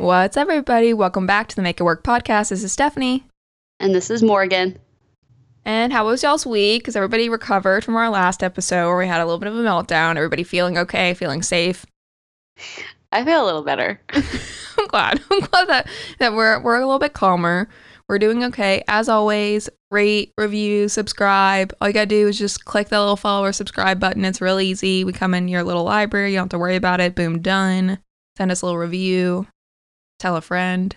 What's up, everybody? Welcome back to the Make It Work podcast. This is Stephanie. And this is Morgan. And how was y'all's week? Because everybody recovered from our last episode where we had a little bit of a meltdown. Everybody feeling okay, feeling safe. I feel a little better. I'm glad. I'm glad that, that we're, we're a little bit calmer. We're doing okay. As always, rate, review, subscribe. All you gotta do is just click that little follow or subscribe button. It's real easy. We come in your little library. You don't have to worry about it. Boom, done. Send us a little review. Tell a friend.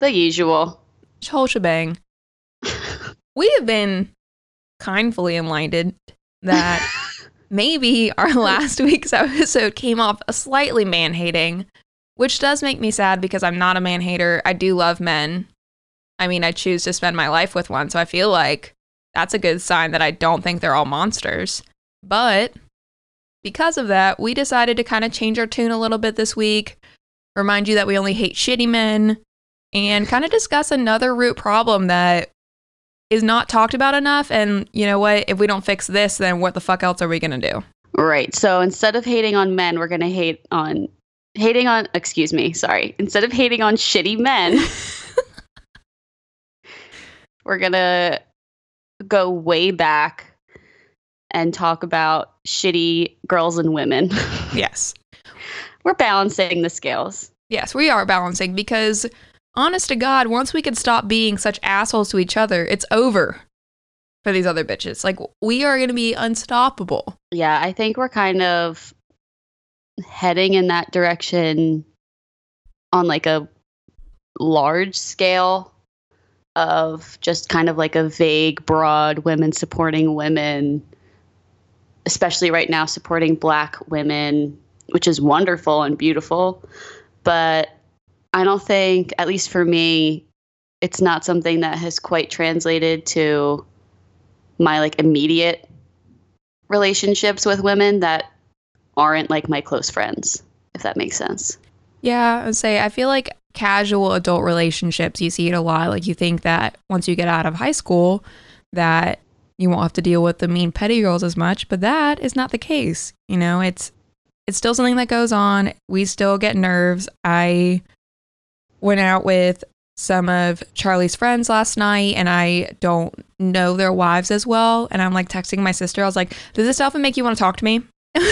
The usual. Whole shebang. we have been kindly enlightened that maybe our last week's episode came off a slightly man hating, which does make me sad because I'm not a man hater. I do love men. I mean, I choose to spend my life with one, so I feel like that's a good sign that I don't think they're all monsters. But because of that, we decided to kind of change our tune a little bit this week, remind you that we only hate shitty men, and kind of discuss another root problem that is not talked about enough. And you know what? If we don't fix this, then what the fuck else are we going to do? Right. So instead of hating on men, we're going to hate on hating on excuse me, sorry. Instead of hating on shitty men, we're going to go way back and talk about shitty girls and women. Yes. We're balancing the scales. Yes, we are balancing because honest to God, once we can stop being such assholes to each other, it's over for these other bitches. Like, we are going to be unstoppable. Yeah, I think we're kind of heading in that direction on like a large scale of just kind of like a vague, broad women supporting women, especially right now supporting black women, which is wonderful and beautiful. But I don't think, at least for me, it's not something that has quite translated to my like immediate relationships with women that aren't like my close friends, if that makes sense. Yeah, I would say I feel like casual adult relationships, you see it a lot. Like, you think that once you get out of high school, that you won't have to deal with the mean petty girls as much, but that is not the case. You know, it's it's still something that goes on. We still get nerves. I went out with some of Charlie's friends last night and I don't know their wives as well. And I'm like texting my sister. I was like, does this often make you want to talk to me?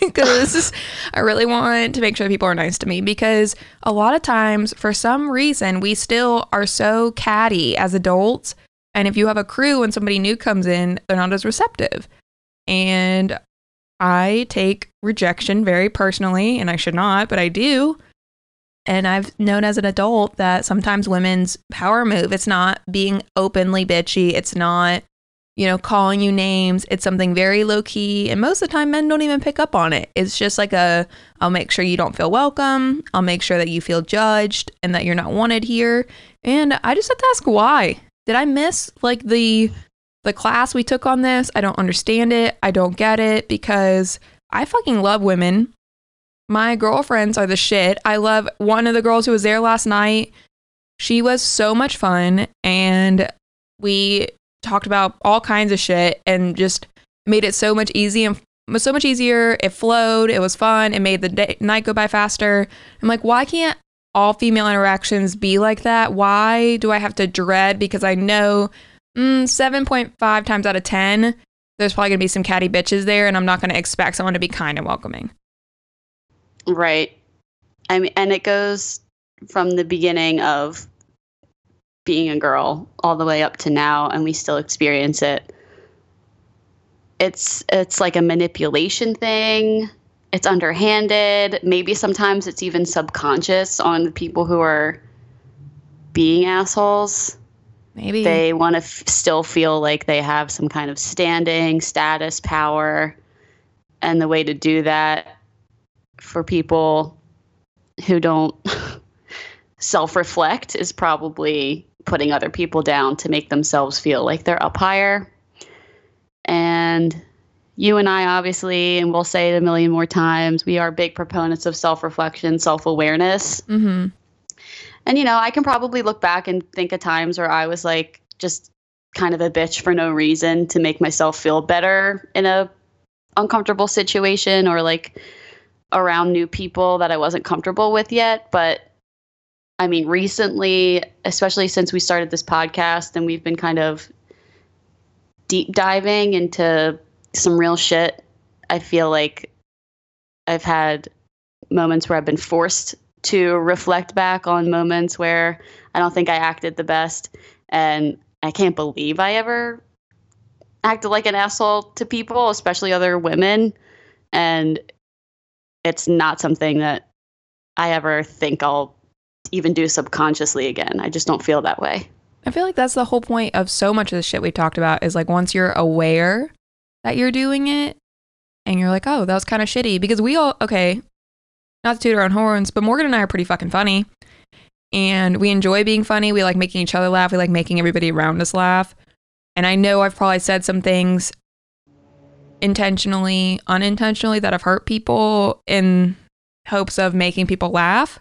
Because I really want to make sure people are nice to me because a lot of times, for some reason, we still are so catty as adults. And if you have a crew and somebody new comes in, they're not as receptive. And I take rejection very personally, and I should not, but I do. And I've known as an adult that sometimes women's power move, it's not being openly bitchy, it's not, you know, calling you names. It's something very low key. And most of the time, men don't even pick up on it. It's just like a, I'll make sure you don't feel welcome. I'll make sure that you feel judged and that you're not wanted here. And I just have to ask why. Did I miss like the the class we took on this? I don't understand it. I don't get it because I fucking love women. My girlfriends are the shit. I love one of the girls who was there last night. She was so much fun and we talked about all kinds of shit and just made it so much easy and was so much easier. It flowed. It was fun. It made the day, night go by faster. I'm like, why can't all female interactions be like that? Why do I have to dread? Because I know mm, 7.5 times out of 10, there's probably going to be some catty bitches there, and I'm not going to expect someone to be kind and welcoming. Right. I mean, and it goes from the beginning of being a girl all the way up to now, and we still experience it. It's it's like a manipulation thing. It's underhanded. Maybe sometimes it's even subconscious on the people who are being assholes. Maybe They want to f- still feel like they have some kind of standing, status, power. And the way to do that for people who don't self reflect is probably putting other people down to make themselves feel like they're up higher. And you and I, obviously, and we'll say it a million more times, we are big proponents of self reflection, self awareness. hmm And you know, I can probably look back and think of times where I was like just kind of a bitch for no reason to make myself feel better in a uncomfortable situation or like around new people that I wasn't comfortable with yet. But I mean, recently, especially since we started this podcast and we've been kind of deep diving into some real shit, I feel like I've had moments where I've been forced to reflect back on moments where I don't think I acted the best. And I can't believe I ever acted like an asshole to people, especially other women. And it's not something that I ever think I'll even do subconsciously again. I just don't feel that way. I feel like that's the whole point of so much of the shit we talked about is like once you're aware that you're doing it and you're like, oh, that was kind of shitty because we all, okay, not to toot our own horns, but Morgan and I are pretty fucking funny. And we enjoy being funny. We like making each other laugh. We like making everybody around us laugh. And I know I've probably said some things intentionally, unintentionally that have hurt people in hopes of making people laugh.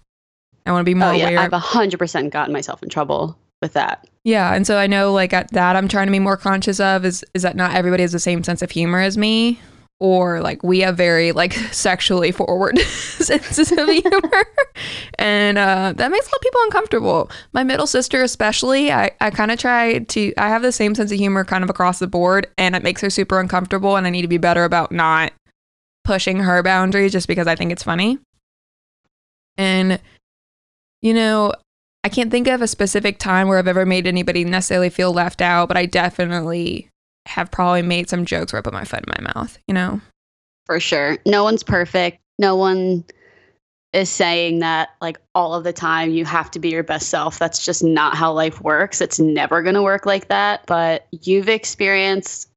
I want to be more oh, yeah. aware. I've 100% gotten myself in trouble with that. Yeah, and so I know like at that I'm trying to be more conscious of is is that not everybody has the same sense of humor as me or like we have very like sexually forward senses of humor. And uh, that makes a lot of people uncomfortable. My middle sister especially i, I kind of try to i have the same sense of humor kind of across the board and it makes her super uncomfortable and i need to be better about not pushing her boundaries just because i think it's funny. And you know i can't think of a specific time where i've ever made anybody necessarily feel left out but i definitely have probably made some jokes where I put my foot in my mouth, you know? For sure. No one's perfect. No one is saying that like all of the time you have to be your best self. That's just not how life works. It's never going to work like that. But you've experienced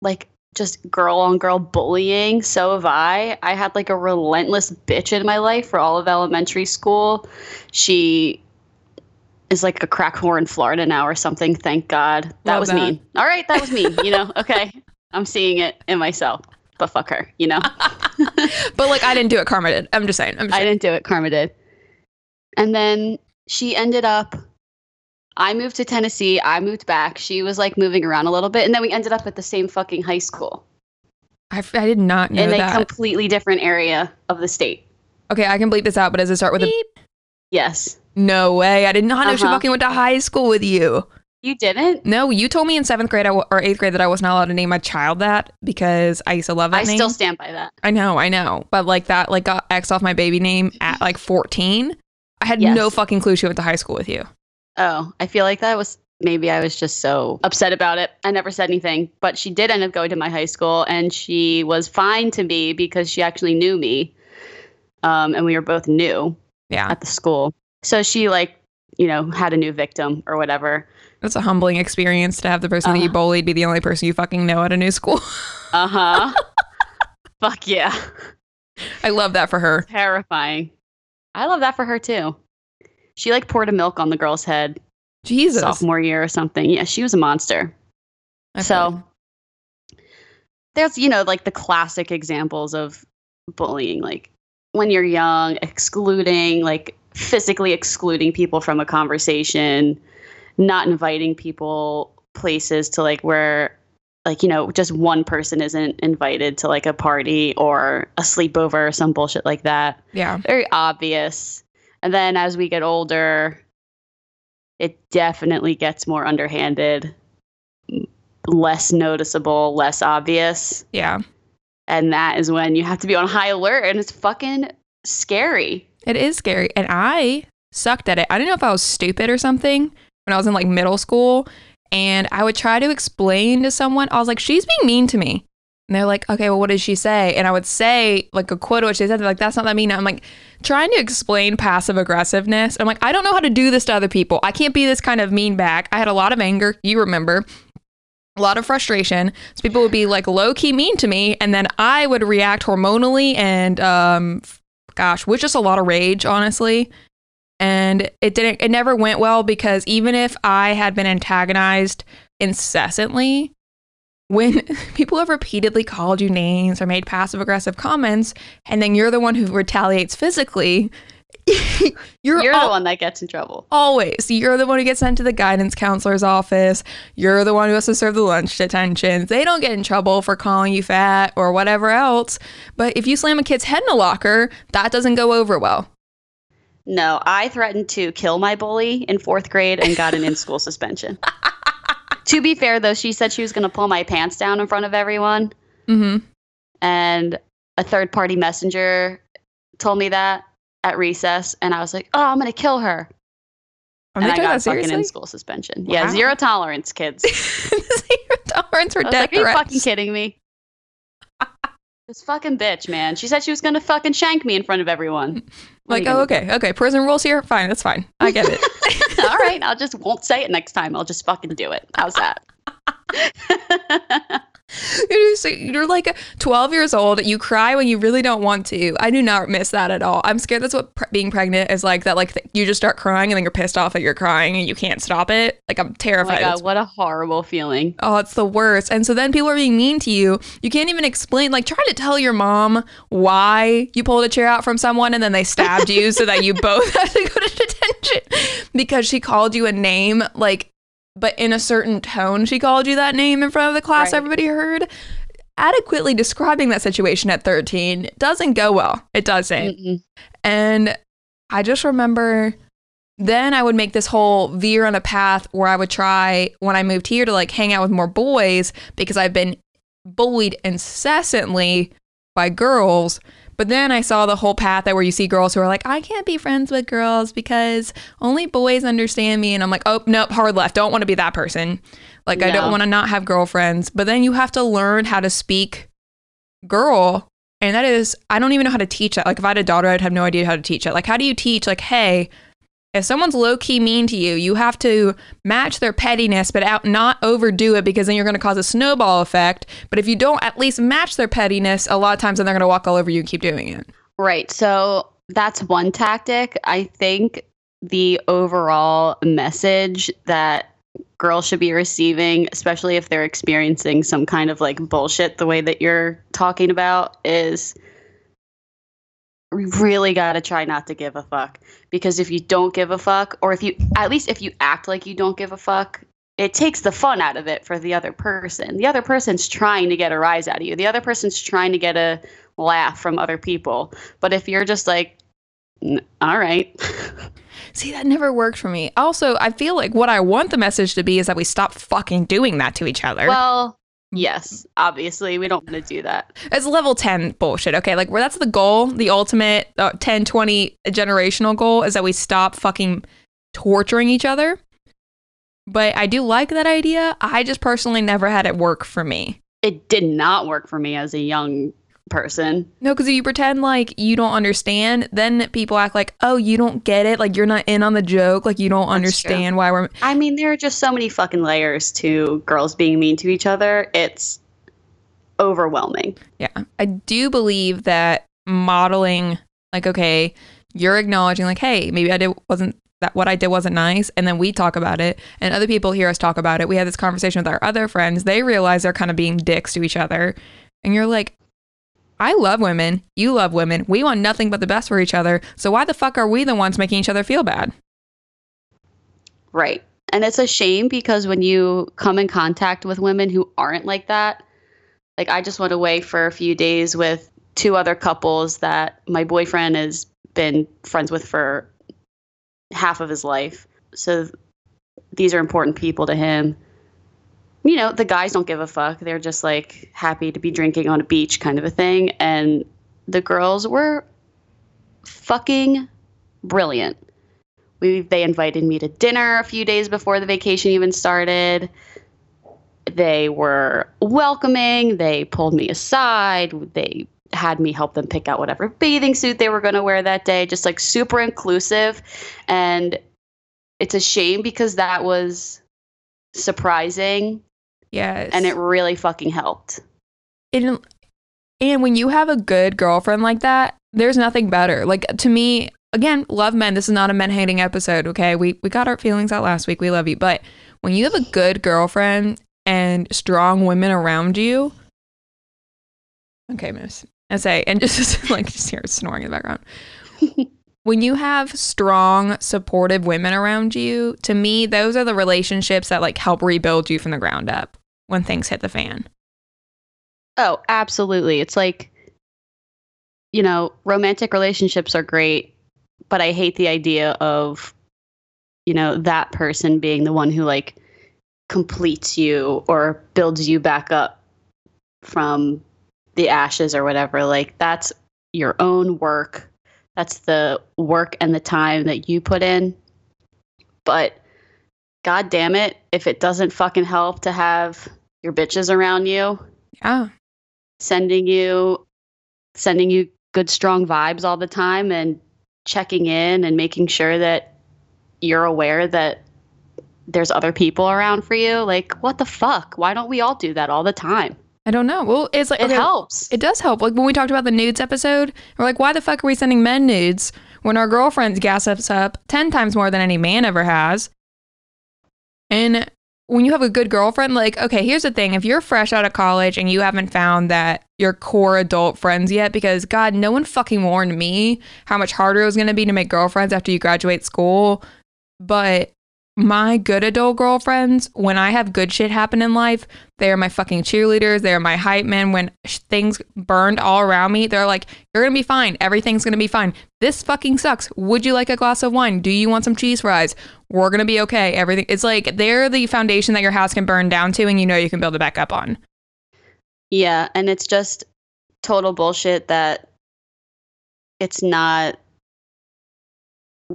like just girl on girl bullying. So have I. I had like a relentless bitch in my life for all of elementary school. She is like a crack whore in Florida now or something. Thank God. That Love was that. mean. All right, that was mean. You know, okay. I'm seeing it in myself. But fuck her, you know? But like I didn't do it, Karma did. I'm just saying. I'm just I saying. didn't do it, Karma did. And then she ended up I moved to Tennessee, I moved back. She was like moving around a little bit, and then we ended up at the same fucking high school I did not know in a completely different area of the state. okay, I can bleep this out, but does it start with a Beep. Yes. no way? I did not know she Uh-huh. fucking went to high school with you. You didn't? No, you told me in seventh grade w- or eighth grade that I was not allowed to name my child that because I used to love that I name. still stand by that. I know, I know, but like that, like got X off my baby name at like 14. I had Yes. no fucking clue she went to high school with you. Oh, I feel like that was maybe I was just so upset about it. I never said anything, but she did end up going to my high school and she was fine to me because she actually knew me. Um, and we were both new Yeah, at the school. So she like, you know, had a new victim or whatever. that's a humbling experience to have the person that you Uh. bullied be the only person you fucking know at a new school. Uh-huh. Fuck yeah. I love that for her. Terrifying. I love that for her too. She like poured a milk on the girl's head Jesus. sophomore year or something. Yeah, she was a monster. I so feel- there's you know like the classic examples of bullying like when you're young excluding like physically excluding people from a conversation not inviting people places to like where like you know just one person isn't invited to like a party or a sleepover or some bullshit like that yeah. very obvious. And then as we get older, it definitely gets more underhanded, less noticeable, less obvious. Yeah. And that is when you have to be on high alert and it's fucking scary. It is scary. And I sucked at it. I don't know if I was stupid or something when I was in like middle school. And I would try to explain to someone, I was like, she's being mean to me. And they're like, okay, well, what did she say? And I would say like a quote what she said. They're like, that's not that mean. I'm like, trying to explain passive aggressiveness. I'm like, I don't know how to do this to other people. I can't be this kind of mean back. I had a lot of anger. You remember. A lot of frustration. So people would be like low key mean to me, and then I would react hormonally and um, gosh, with just a lot of rage, honestly. And it didn't, it never went well because even if I had been antagonized incessantly, when people have repeatedly called you names or made passive aggressive comments, and then you're the one who retaliates physically, you're, You're al- the one that gets in trouble. always you're the one who gets sent to the guidance counselor's office. You're the one who has to serve the lunch detentions. They don't get in trouble for calling you fat or whatever else. But if you slam a kid's head in a locker, that doesn't go over well. No, I threatened to kill my bully in fourth grade and got an in school suspension. to be fair, though, she said she was going to pull my pants down in front of everyone. Mm-hmm. And a third party messenger told me that at recess. And I was like, oh, I'm going to kill her. Are and they I got fucking in school suspension. Yeah, zero tolerance, kids. Zero tolerance for I was death like, are you threats. fucking kidding me? this fucking bitch, man. She said she was going to fucking shank me in front of everyone. What Like, oh, gonna okay, okay. Prison rules here. Fine, that's fine. I get it. All right, I'll just won't say it next time. I'll just fucking do it. How's that? You're, like 12 years old. You cry when you really don't want to. I do not miss that at all. I'm scared that's what pre- being pregnant is like. That like th- you just start crying and then you're pissed off that you're crying and you can't stop it. Like I'm oh my terrified. god, what a horrible feeling. Oh, it's the worst. And so then people are being mean to you. You can't even explain, like, try to tell your mom why you pulled a chair out from someone and then they stabbed you so that you both had to go to detention because she called you a name, like, but in a certain tone, she called you that name in front of the class Right. everybody heard. Adequately describing that situation at 13 doesn't go well. It doesn't. Mm-mm. And I just remember then I would make this whole veer on a path where I would try when I moved here to like hang out with more boys because I've been bullied incessantly by girls. But then I saw the whole path that where you see girls who are like, I can't be friends with girls because only boys understand me. And I'm like, oh, nope, hard left. Don't want to be that person. Like, I don't want to not have girlfriends. But then you have to learn how to speak girl. And that is, I don't even know how to teach that. Like, if I had a daughter, I'd have no idea how to teach it. Like, how do you teach, like, hey, if someone's low key mean to you, you have to match their pettiness, but out not overdo it because then you're going to cause a snowball effect. But if you don't at least match their pettiness, a lot of times then they're going to walk all over you and keep doing it. Right. So that's one tactic. I think the overall message that girls should be receiving, especially if they're experiencing some kind of like bullshit the way that you're talking about, is really got to try not to give a fuck. Because if you don't give a fuck, or if you, at least if you act like you don't give a fuck, it takes the fun out of it for the other person. The other person's trying to get a rise out of you. The other person's trying to get a laugh from other people. But if you're just like, all right, See, that never worked for me. Also, I feel like what I want the message to be is that we stop fucking doing that to each other. well, yes, obviously, we don't want to do that. it's level 10 bullshit, okay? Like, where that's the goal, the ultimate uh, 10, 20 generational goal is that we stop fucking torturing each other. But I do like that idea. I just personally never had it work for me. It did not work for me as a young person. No, because if you pretend like you don't understand, then people act like, oh, you don't get it. Like, you're not in on the joke. Like, you don't That's understand why we're. I mean, there are just so many fucking layers to girls being mean to each other. It's overwhelming. Yeah. I do believe that modeling, like, okay, you're acknowledging, like, hey, maybe I did, wasn't. That what I did wasn't nice, and then we talk about it, and other people hear us talk about it. We had this conversation with our other friends. They realize they're kind of being dicks to each other, and you're like, I love women. You love women. We want nothing but the best for each other. So why the fuck are we the ones making each other feel bad? Right. And it's a shame because when you come in contact with women who aren't like that, like I just went away for a few days with two other couples that my boyfriend has been friends with for half of his life. So these are important people to him. You know, the guys don't give a fuck. They're just like happy to be drinking on a beach kind of a thing. And the girls were fucking brilliant. We they invited me to dinner a few days before the vacation even started. They were welcoming. They pulled me aside. They had me help them pick out whatever bathing suit they were going to wear that day. Just like super inclusive. And it's a shame because that was surprising Yes. and it really fucking helped. it, and when you have a good girlfriend like that, there's nothing better. Like to me, again, love men. This is not a men hating episode, okay? We we got our feelings out last week. We love you. But when you have a good girlfriend and strong women around you, okay, miss. I say, and just like just hear snoring in the background. when you have strong, supportive women around you, to me, those are the relationships that like help rebuild you from the ground up when things hit the fan. Oh, absolutely. It's like, you know, romantic relationships are great, but I hate the idea of, you know, that person being the one who like completes you or builds you back up from the ashes or whatever. Like, that's your own work. That's the work and the time that you put in. But god damn it, if it doesn't fucking help to have your bitches around you, Yeah. sending you sending you good strong vibes all the time and checking in and making sure that you're aware that there's other people around for you like what the fuck why don't we all do that all the time I don't know. Well, it's like it okay, helps It does help. Like when we talked about the nudes episode, we're like, why the fuck are we sending men nudes when our girlfriends gas us up 10 times more than any man ever has? And when you have a good girlfriend, like, okay, here's the thing. If you're fresh out of college and you haven't found that your core adult friends yet, because God, no one fucking warned me how much harder it was going to be to make girlfriends after you graduate school. But my good adult girlfriends, when I have good shit happen in life, they are my fucking cheerleaders. They are my hype men. When things burned all around me, they're like, you're going to be fine. Everything's going to be fine. This fucking sucks. Would you like a glass of wine? Do you want some cheese fries? We're going to be okay. Everything. It's like they're the foundation that your house can burn down to and you know you can build it back up on. yeah and it's just total bullshit that it's not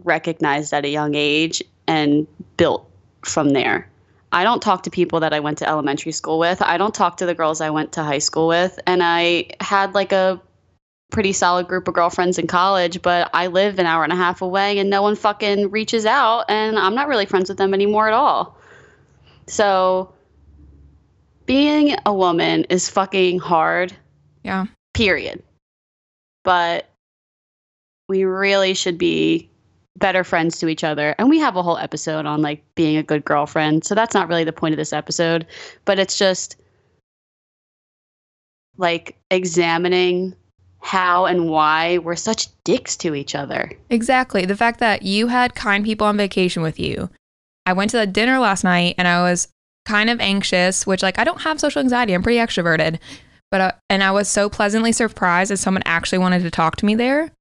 recognized at a young age and built from there. I don't talk to people that I went to elementary school with. I don't talk to the girls I went to high school with. And I had like a pretty solid group of girlfriends in college, but I live an hour and a half away and no one fucking reaches out. And I'm not really friends with them anymore at all. So being a woman is fucking hard, Yeah. period. But we really should be better friends to each other. And we have a whole episode on like being a good girlfriend. So that's not really the point of this episode, but it's just like examining how and why we're such dicks to each other. Exactly. The fact that you had kind people on vacation with you. I went to that dinner last night and I was kind of anxious, which like I don't have social anxiety. I'm pretty extroverted. But uh, and I was so pleasantly surprised that someone actually wanted to talk to me there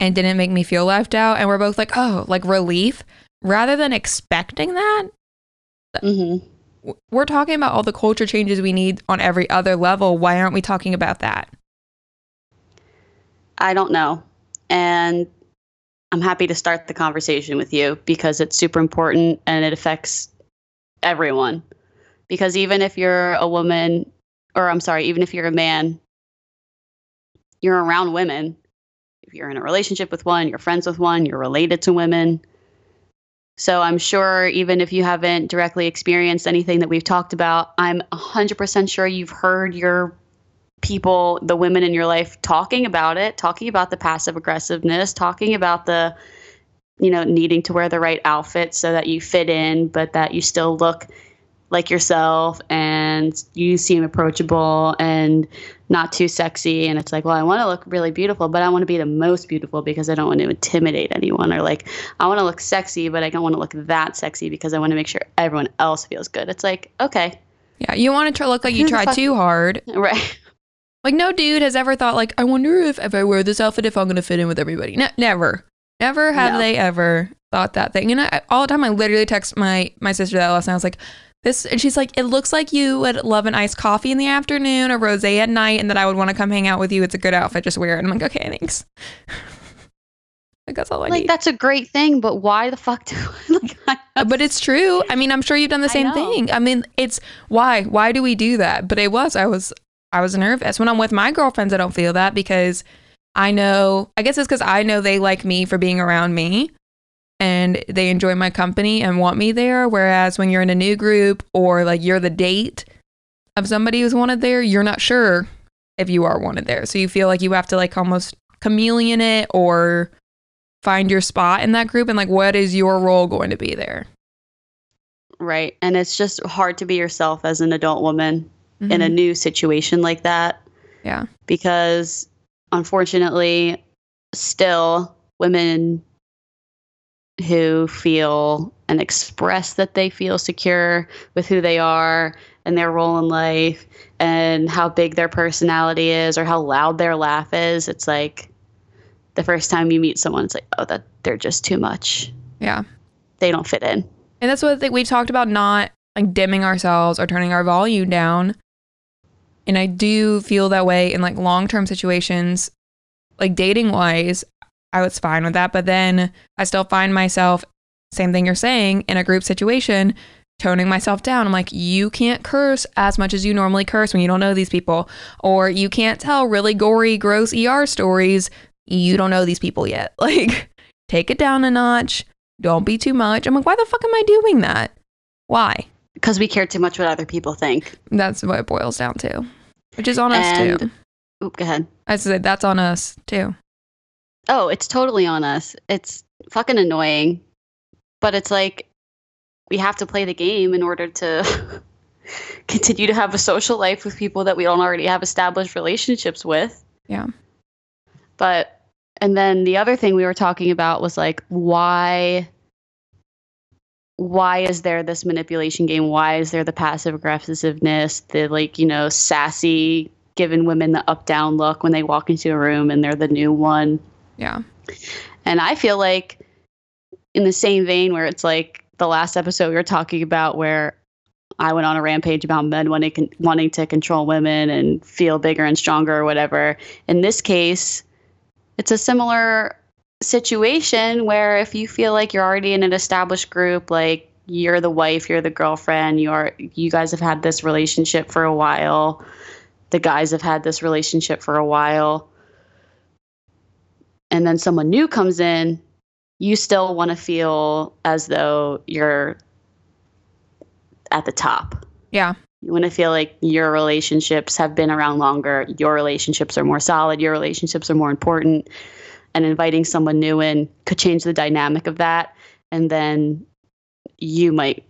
and didn't make me feel left out and we're both like, "Oh, like relief." Rather than expecting that, Mm-hmm. we're talking about all the culture changes we need on every other level. Why aren't we talking about that? I don't know. And I'm happy to start the conversation with you because it's super important and it affects everyone. Because even if you're a woman, or I'm sorry, even if you're a man, you're around women. If you're in a relationship with one, you're friends with one, you're related to women. So I'm sure even if you haven't directly experienced anything that we've talked about, I'm 100% sure you've heard your people, the women in your life talking about it, talking about the passive aggressiveness, talking about the, you know, needing to wear the right outfit so that you fit in, but that you still look like yourself and you seem approachable and not too sexy. And it's like, well, I want to look really beautiful, but I want to be the most beautiful because I don't want to intimidate anyone. Or like, I want to look sexy, but I don't want to look that sexy because I want to make sure everyone else feels good. It's like, okay, Yeah, you want to look like you tried too hard. right. Like no dude has ever thought like I wonder if if I wear this outfit if I'm gonna fit in with everybody. Ne- never, never have No. they ever thought that thing. And I, all the time I literally text my my sister that last night. I was like, this, and she's like, it looks like you would love an iced coffee in the afternoon, a rosé at night, and that I would want to come hang out with you. It's a good outfit, just wear it. And I'm like, okay, thanks. like that's all I like need. that's a great thing, but why the fuck do like I, uh, but it's true. I mean, I'm sure you've done the same know. thing. I mean, it's why? Why do we do that? But it was. I was. I was nervous when I'm with my girlfriends. I don't feel that because I know. I guess it's because I know they like me for being around me, and they enjoy my company and want me there. Whereas when you're in a new group or like you're the date of somebody who's wanted there, you're not sure if you are wanted there. So you feel like you have to like almost chameleon it or find your spot in that group and like what is your role going to be there. right? And it's just hard to be yourself as an adult woman in a Mhm. new situation like that Yeah. because unfortunately still women who feel and express that they feel secure with who they are and their role in life and how big their personality is or how loud their laugh is. It's like the first time you meet someone, it's like, oh, that they're just too much. Yeah. They don't fit in. And that's what I think we talked about not like dimming ourselves or turning our volume down. And I do feel that way in like long term situations, like dating wise, I was fine with that. But then I still find myself, same thing you're saying, in a group situation, toning myself down. I'm like, you can't curse as much as you normally curse when you don't know these people. Or you can't tell really gory, gross ER stories. You don't know these people yet. Like, take it down a notch. Don't be too much. I'm like, why the fuck am I doing that? Why? Because we care too much what other people think. That's what it boils down to, which is on us too. Oop, go ahead. I said that's on us too. Oh, it's totally on us. It's fucking annoying. But it's like we have to play the game in order to continue to have a social life with people that we don't already have established relationships with. Yeah. But and then the other thing we were talking about was like why why is there this manipulation game? Why is there the passive aggressiveness, the like, you know, sassy giving women the up down look when they walk into a room and they're the new one? Yeah. And I feel like, in the same vein, where it's like the last episode we were talking about, where I went on a rampage about men wanting wanting to control women and feel bigger and stronger or whatever. In this case, it's a similar situation where if you feel like you're already in an established group, like you're the wife, you're the girlfriend, you are you guys have had this relationship for a while. The guys have had this relationship for a while and then someone new comes in, you still want to feel as though you're at the top. Yeah. You want to feel like your relationships have been around longer, your relationships are more solid, your relationships are more important, and inviting someone new in could change the dynamic of that. And then you might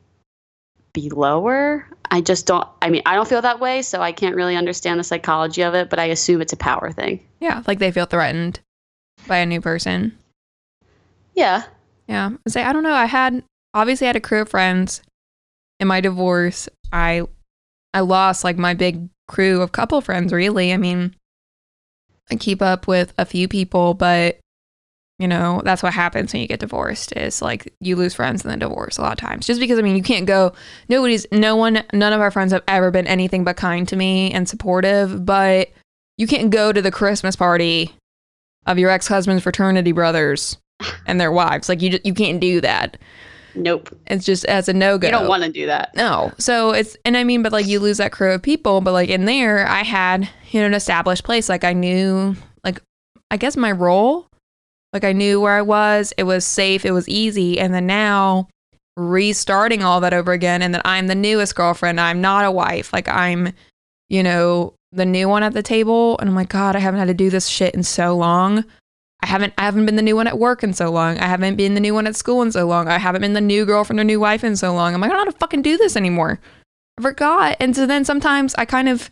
be lower. I just don't, I mean, I don't feel that way, so I can't really understand the psychology of it, but I assume it's a power thing. Yeah. Like they feel threatened by a new person. Yeah. Yeah. Say, I don't know. I had obviously I had a crew of friends in my divorce. I I lost like my big crew of couple friends really. I mean, I keep up with a few people, but you know, that's what happens when you get divorced is like you lose friends and then divorce a lot of times. Just because I mean, you can't go nobody's no one none of our friends have ever been anything but kind to me and supportive, but you can't go to the Christmas party of your ex-husband's fraternity brothers and their wives. Like you just, you can't do that. Nope. It's just as a no go. You don't want to do that. No. So it's and I mean, but like you lose that crew of people, but like in there I had, you know, an established place. Like I knew like I guess my role. Like I knew where I was. It was safe, it was easy. And then now restarting all that over again and that I'm the newest girlfriend. I'm not a wife. Like I'm, you know, the new one at the table. And I'm like, God, I haven't had to do this shit in so long. I haven't I haven't been the new one at work in so long. I haven't been the new one at school in so long. I haven't been the new girlfriend or new wife in so long. I'm like, I don't know how to fucking do this anymore. I forgot. And so then sometimes I kind of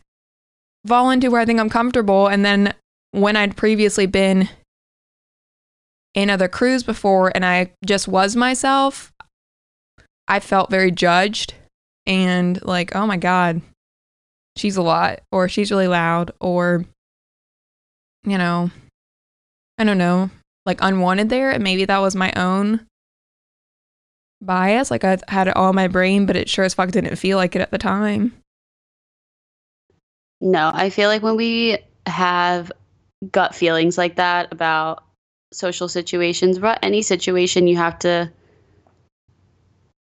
fall into where I think I'm comfortable. And then when I'd previously been in other crews before and I just was myself, I felt very judged and like, oh my God, she's a lot, or she's really loud, or, you know, I don't know, like unwanted there. And maybe that was my own bias. Like I had it all in my brain, but it sure as fuck didn't feel like it at the time. No, I feel like when we have gut feelings like that about social situations, about any situation, you have to,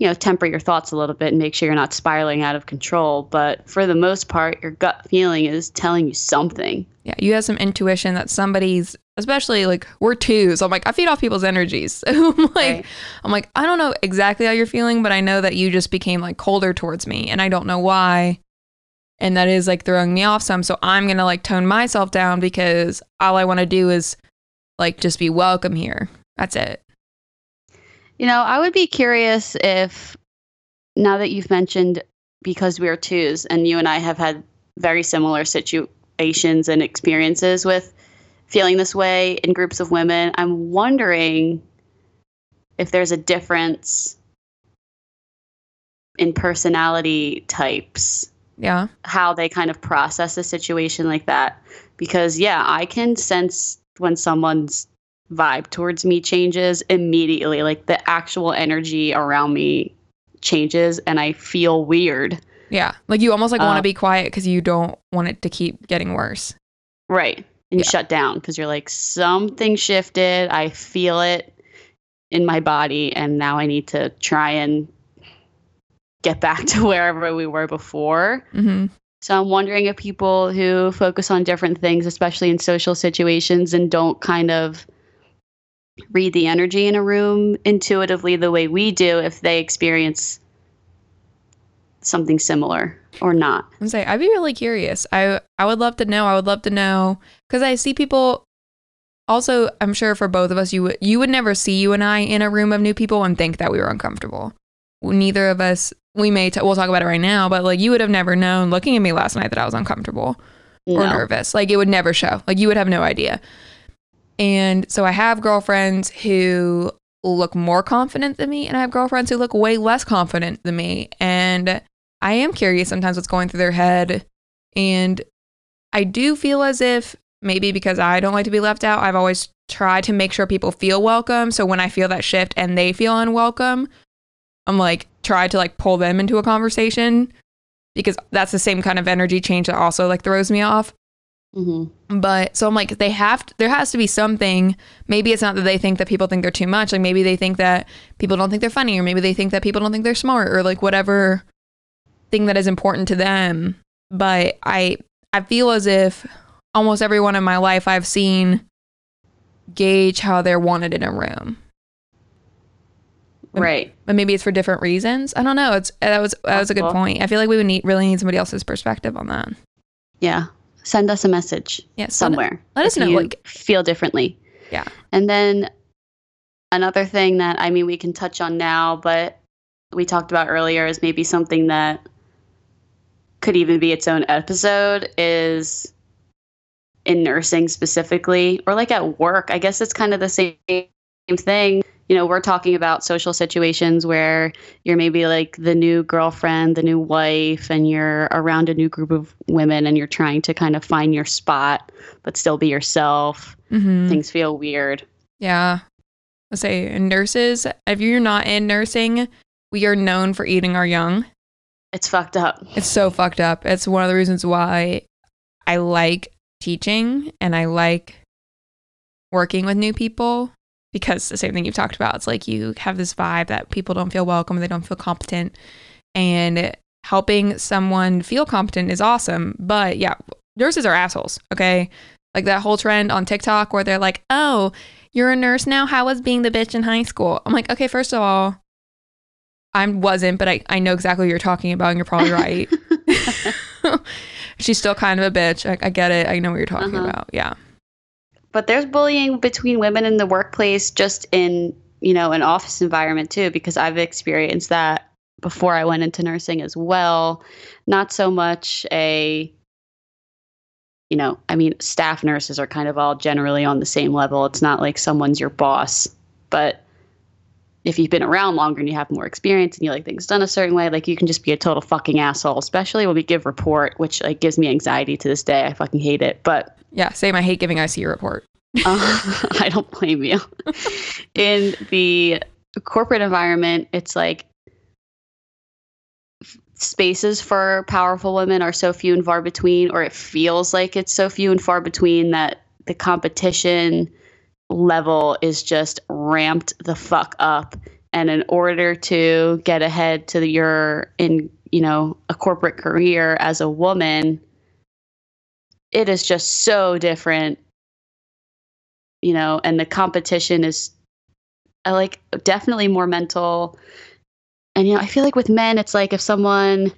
you know, temper your thoughts a little bit and make sure you're not spiraling out of control. But for the most part, your gut feeling is telling you something. Yeah, you have some intuition that somebody's, especially like we're twos. I'm like, I feed off people's energies. I'm like, Right. I'm like, I don't know exactly how you're feeling, but I know that you just became like colder towards me, and I don't know why. And that is like throwing me off some. So I'm gonna like tone myself down because all I want to do is like just be welcome here. That's it. You know, I would be curious if now that you've mentioned because we are twos and you and I have had very similar situations and experiences with feeling this way in groups of women, I'm wondering if there's a difference in personality types, Yeah. how they kind of process a situation like that. Because, yeah, I can sense when someone's vibe towards me changes immediately. Like the actual energy around me changes and I feel weird. Yeah. Like you almost like want to Uh, be quiet because you don't want it to keep getting worse. Right. And you Yeah. shut down because you're like, something shifted. I feel it in my body. And now I need to try and get back to wherever we were before. hmm So I'm wondering if people who focus on different things, especially in social situations, and don't kind of read the energy in a room intuitively the way we do, if they experience something similar or not. I'm saying I'd be really curious. I I would love to know. I would love to know because I see people. Also, I'm sure for both of us, you would you would never see you and I in a room of new people and think that we were uncomfortable. Neither of us. We may t- we'll talk about it right now, but like you would have never known looking at me last night that I was uncomfortable or nervous. Like it would never show. Like you would have no idea. And so I have girlfriends who look more confident than me, and I have girlfriends who look way less confident than me. And I am curious sometimes what's going through their head. And I do feel as if maybe because I don't like to be left out, I've always tried to make sure people feel welcome. So when I feel that shift and they feel unwelcome, I'm like, try to like pull them into a conversation because that's the same kind of energy change that also like throws me off. Mhm. But so I'm like, they have, to, there has to be something. Maybe it's not that they think that people think they're too much. Like maybe they think that people don't think they're funny, or maybe they think that people don't think they're smart, or like whatever thing that is important to them. But I, I feel as if almost everyone in my life I've seen gauge how they're wanted in a room. Right. But maybe it's for different reasons. I don't know. It's that was that was a good point. I feel like we would need really need somebody else's perspective on that. Yeah. Send us a message Yeah, somewhere. let us know, you like- feel differently. Yeah. And then another thing that I mean we can touch on now, but we talked about earlier is maybe something that could even be its own episode is in nursing specifically or like at work. I guess it's kind of the same thing. You know, we're talking about social situations where you're maybe like the new girlfriend, the new wife, and you're around a new group of women and you're trying to kind of find your spot, but still be yourself. Mm-hmm. Things feel weird. Yeah. Let's say nurses, if you're not in nursing, we are known for eating our young. It's fucked up. It's so fucked up. It's one of the reasons why I like teaching and I like working with new people because the same thing you've talked about. It's like you have this vibe that people don't feel welcome, they don't feel competent. And helping someone feel competent is awesome. But yeah, nurses are assholes, okay? Like that whole trend on TikTok where they're like, oh, you're a nurse now? How was being the bitch in high school? I'm like, okay, first of all, I wasn't, but I, I know exactly what you're talking about, and you're probably right. She's still kind of a bitch. I, I get it. I know what you're talking Uh-huh. about. Yeah. But there's bullying between women in the workplace just in you know an office environment too because i've experienced that before i went into nursing as well. Not so much a you know i mean staff nurses are kind of all generally on the same level. It's not like someone's your boss but if you've been around longer and you have more experience and you like things done a certain way like you can just be a total fucking asshole especially when we give report which like gives me anxiety to this day i fucking hate it but Yeah. Same. I hate giving IC report. uh, I don't blame you. In the corporate environment, it's like spaces for powerful women are so few and far between, or it feels like it's so few and far between that the competition level is just ramped the fuck up. And in order to get ahead to your in you know a corporate career as a woman, it is just so different you know, and the competition is I like definitely more mental. And you know, I feel like with men it's like if someone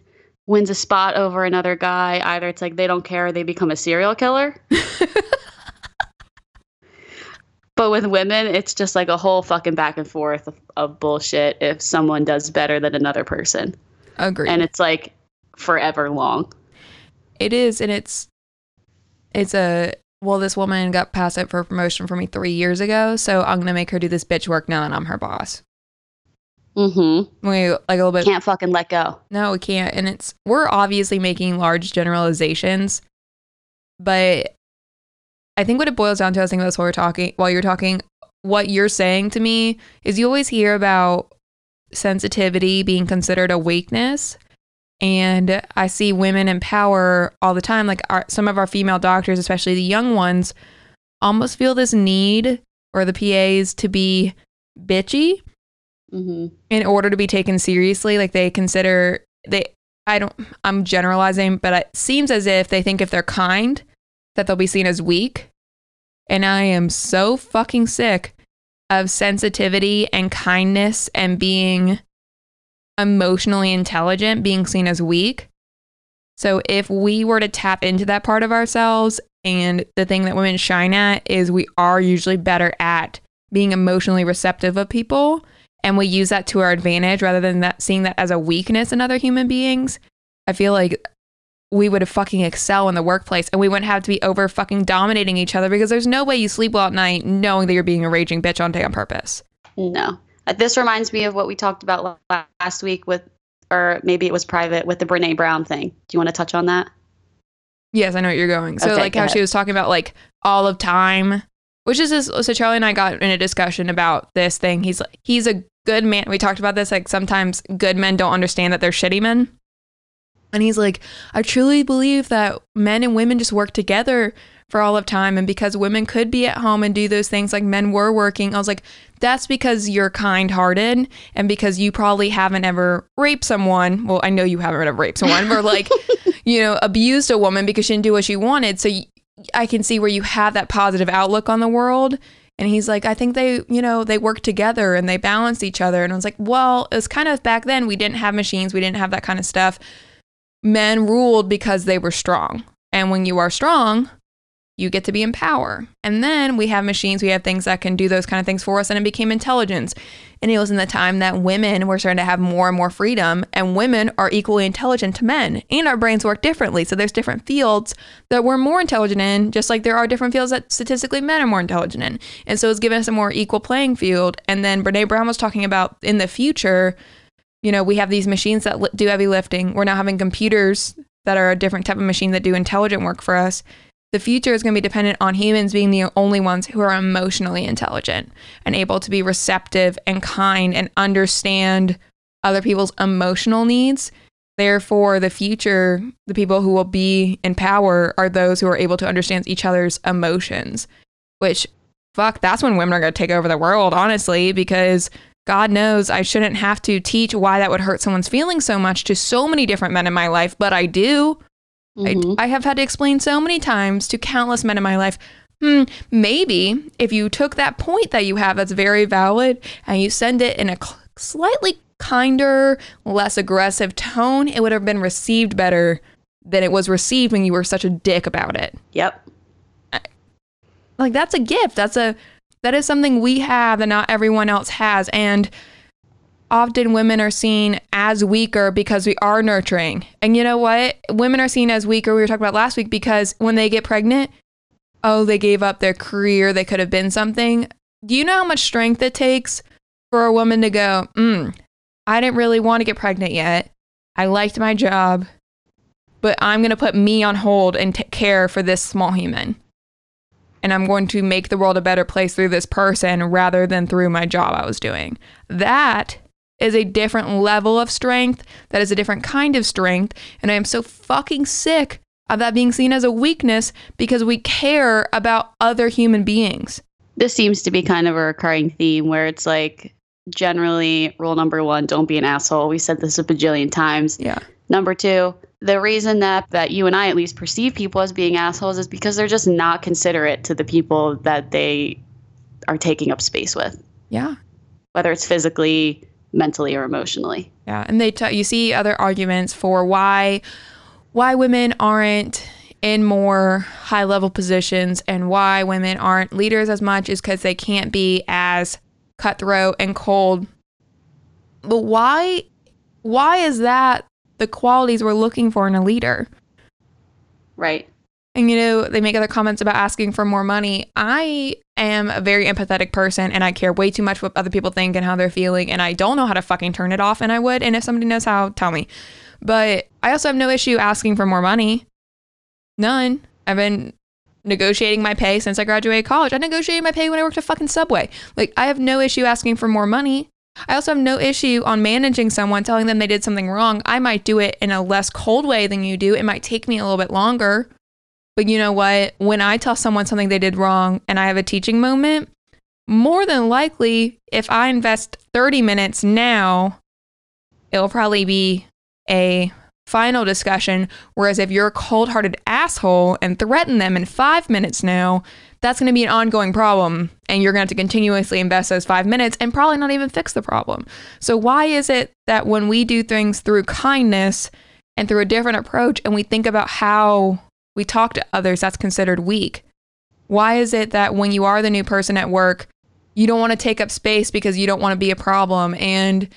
wins a spot over another guy, either it's like they don't care they become a serial killer. but with women, it's just like a whole fucking back and forth of, of bullshit if someone does better than another person. Agree. And it's like forever long. it is, and it's it's a well. This woman got passed up for a promotion for me three years ago, so I'm gonna make her do this bitch work now that I'm her boss. Mm-hmm. We like a little bit. Can't fucking let go. No, we can't. And it's we're obviously making large generalizations, but I think what it boils down to, I was thinking about this while we're talking, while you're talking, what you're saying to me is you always hear about sensitivity being considered a weakness. And I see women in power all the time. Like our, some of our female doctors, especially the young ones, almost feel this need or the PAs to be bitchy Mm-hmm. in order to be taken seriously. Like they consider they I don't I'm generalizing, but it seems as if they think if they're kind that they'll be seen as weak. And I am so fucking sick of sensitivity and kindness and being emotionally intelligent being seen as weak. So if we were to tap into that part of ourselves and the thing that women shine at is we are usually better at being emotionally receptive of people and we use that to our advantage rather than that seeing that as a weakness in other human beings, I feel like we would have fucking excel in the workplace and we wouldn't have to be over fucking dominating each other because there's no way you sleep well at night knowing that you're being a raging bitch on day on purpose. No. Uh, This reminds me of what we talked about last week with, or maybe it was private with the Brene Brown thing. Do you want to touch on that? Yes, I know what you're going. So Okay, like go how ahead. she was talking about like all of time, which is this, so Charlie and I got in a discussion about this thing. He's like he's a good man. We talked about this like sometimes good men don't understand that they're shitty men. And he's like, I truly believe that men and women just work together for all of time. And because women could be at home and do those things like men were working, I was like, that's because you're kind hearted and because you probably haven't ever raped someone. Well, I know you haven't ever raped someone, but like, you know, abused a woman because she didn't do what she wanted. So I can see where you have that positive outlook on the world. And he's like, I think they, you know, they work together and they balance each other. And I was like, well, it's kind of back then we didn't have machines, we didn't have that kind of stuff. Men ruled because they were strong. And when you are strong, you get to be in power. And then we have machines, we have things that can do those kind of things for us, and it became intelligence. And it was in the time that women were starting to have more and more freedom, and women are equally intelligent to men, and our brains work differently. So there's different fields that we're more intelligent in, just like there are different fields that statistically men are more intelligent in. And so it's given us a more equal playing field. And then Brene Brown was talking about in the future, you know, we have these machines that do heavy lifting. We're now having computers that are a different type of machine that do intelligent work for us. The future is going to be dependent on humans being the only ones who are emotionally intelligent and able to be receptive and kind and understand other people's emotional needs. Therefore, the future, the people who will be in power are those who are able to understand each other's emotions, which, fuck, that's when women are going to take over the world, honestly, because God knows I shouldn't have to teach why that would hurt someone's feelings so much to so many different men in my life, but I do. Mhm. I, I have had to explain so many times to countless men in my life. Hmm, maybe if you took that point that you have that's very valid and you send it in a cl- slightly kinder, less aggressive tone, it would have been received better than it was received when you were such a dick about it. Yep. Like that's a gift. That's a that is something we have that not everyone else has and often women are seen as weaker because we are nurturing. And you know what? Women are seen as weaker we were talking about last week because when they get pregnant, oh, they gave up their career, they could have been something. Do you know how much strength it takes for a woman to go, mm, I didn't really want to get pregnant yet. I liked my job, but I'm going to put me on hold and t- care for this small human and I'm going to make the world a better place through this person rather than through my job I was doing. That is a different level of strength. That is a different kind of strength. And I am so fucking sick of that being seen as a weakness because we care about other human beings. This seems to be kind of a recurring theme where it's like generally rule number one, don't be an asshole. We said this a bajillion times. Yeah. Number two, the reason that that you and I at least perceive people as being assholes is because they're just not considerate to the people that they are taking up space with, Yeah. whether it's physically, mentally, or emotionally. Yeah, and they t- you see other arguments for why why women aren't in more high level positions and why women aren't leaders as much is because they can't be as cutthroat and cold. But why why is that the qualities we're looking for in a leader? Right. And you know, they make other comments about asking for more money. I am a very empathetic person and I care way too much what other people think and how they're feeling. And I don't know how to fucking turn it off. And I would. And if somebody knows how, tell me. But I also have no issue asking for more money. None. I've been negotiating my pay since I graduated college. I negotiated my pay when I worked at fucking Subway. Like, I have no issue asking for more money. I also have no issue on managing someone, telling them they did something wrong. I might do it in a less cold way than you do. It might take me a little bit longer. But you know what? When I tell someone something they did wrong and I have a teaching moment, more than likely, if I invest 30 minutes now, it'll probably be a final discussion. Whereas if you're a cold hearted asshole and threaten them in five minutes now, that's going to be an ongoing problem. And you're going to have to continuously invest those five minutes and probably not even fix the problem. So, why is it that when we do things through kindness and through a different approach and we think about how we talk to others, that's considered weak? Why is it that when you are the new person at work, you don't want to take up space because you don't want to be a problem? And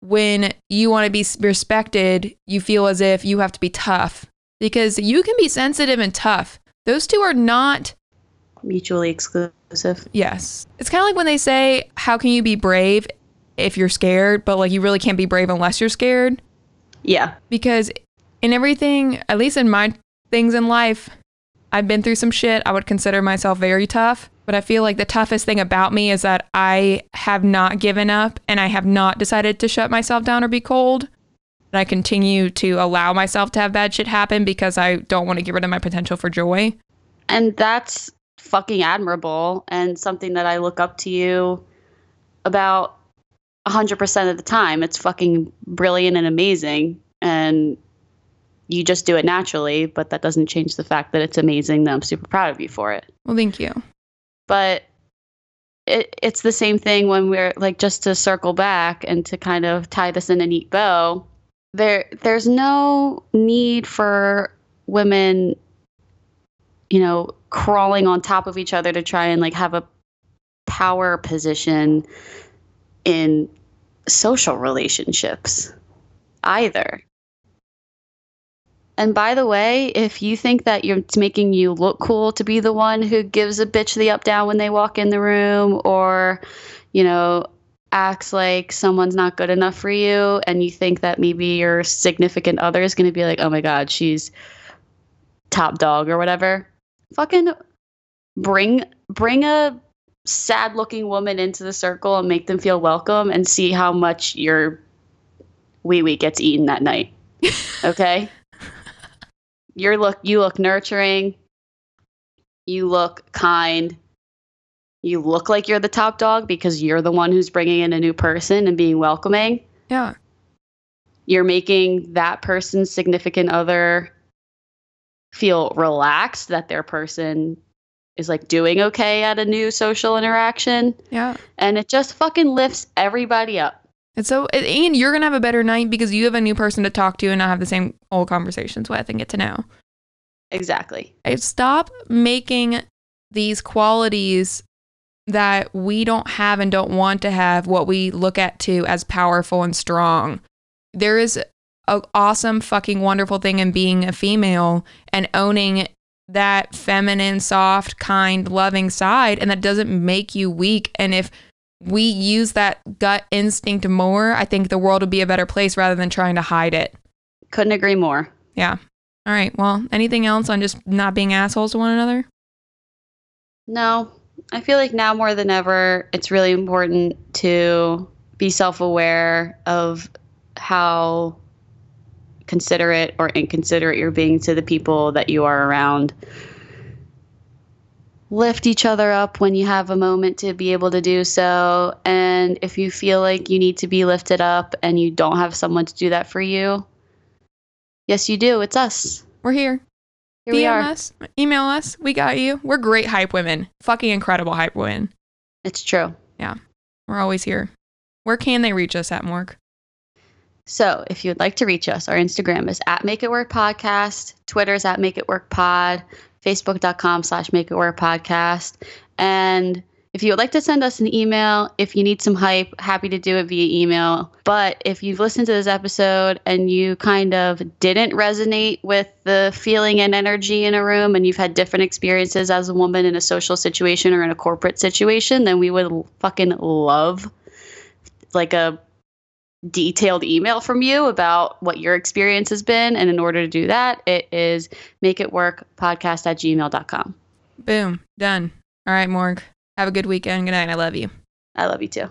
when you want to be respected, you feel as if you have to be tough because you can be sensitive and tough. Those two are not mutually exclusive. Yes. It's kind of like when they say, How can you be brave if you're scared? But like, you really can't be brave unless you're scared. Yeah. Because in everything, at least in my things in life, I've been through some shit. I would consider myself very tough. But I feel like the toughest thing about me is that I have not given up and I have not decided to shut myself down or be cold. And I continue to allow myself to have bad shit happen because I don't want to get rid of my potential for joy. And that's fucking admirable and something that I look up to you about 100% of the time. It's fucking brilliant and amazing. And you just do it naturally, but that doesn't change the fact that it's amazing that I'm super proud of you for it. Well, thank you but it, it's the same thing when we're like just to circle back and to kind of tie this in a neat bow there there's no need for women you know crawling on top of each other to try and like have a power position in social relationships either and by the way, if you think that you're making you look cool to be the one who gives a bitch the up down when they walk in the room or, you know, acts like someone's not good enough for you and you think that maybe your significant other is going to be like, "Oh my god, she's top dog or whatever." Fucking bring bring a sad looking woman into the circle and make them feel welcome and see how much your wee wee gets eaten that night. Okay? you look you look nurturing. You look kind. You look like you're the top dog because you're the one who's bringing in a new person and being welcoming. Yeah. You're making that person's significant other feel relaxed that their person is like doing okay at a new social interaction yeah and it just fucking lifts everybody up and so, and you're going to have a better night because you have a new person to talk to and not have the same old conversations with and get to know. Exactly. I stop making these qualities that we don't have and don't want to have what we look at to as powerful and strong. There is an awesome, fucking wonderful thing in being a female and owning that feminine, soft, kind, loving side. And that doesn't make you weak. And if we use that gut instinct more, I think the world would be a better place rather than trying to hide it. Couldn't agree more. Yeah. All right. Well, anything else on just not being assholes to one another? No. I feel like now more than ever, it's really important to be self aware of how considerate or inconsiderate you're being to the people that you are around lift each other up when you have a moment to be able to do so. And if you feel like you need to be lifted up and you don't have someone to do that for you, yes, you do. It's us. We're here. Here we are. us, email us. We got you. We're great hype women. Fucking incredible hype women. It's true. Yeah. We're always here. Where can they reach us at, Mork? So, if you would like to reach us, our Instagram is at Make It Work Podcast. Twitter is at Make It Work Pod facebook.com slash make it work podcast. And if you would like to send us an email, if you need some hype, happy to do it via email. But if you've listened to this episode and you kind of didn't resonate with the feeling and energy in a room and you've had different experiences as a woman in a social situation or in a corporate situation, then we would fucking love like a detailed email from you about what your experience has been. And in order to do that, it is makeitworkpodcast at gmail.com. Boom. Done. All right, Morg. Have a good weekend. Good night. I love you. I love you too.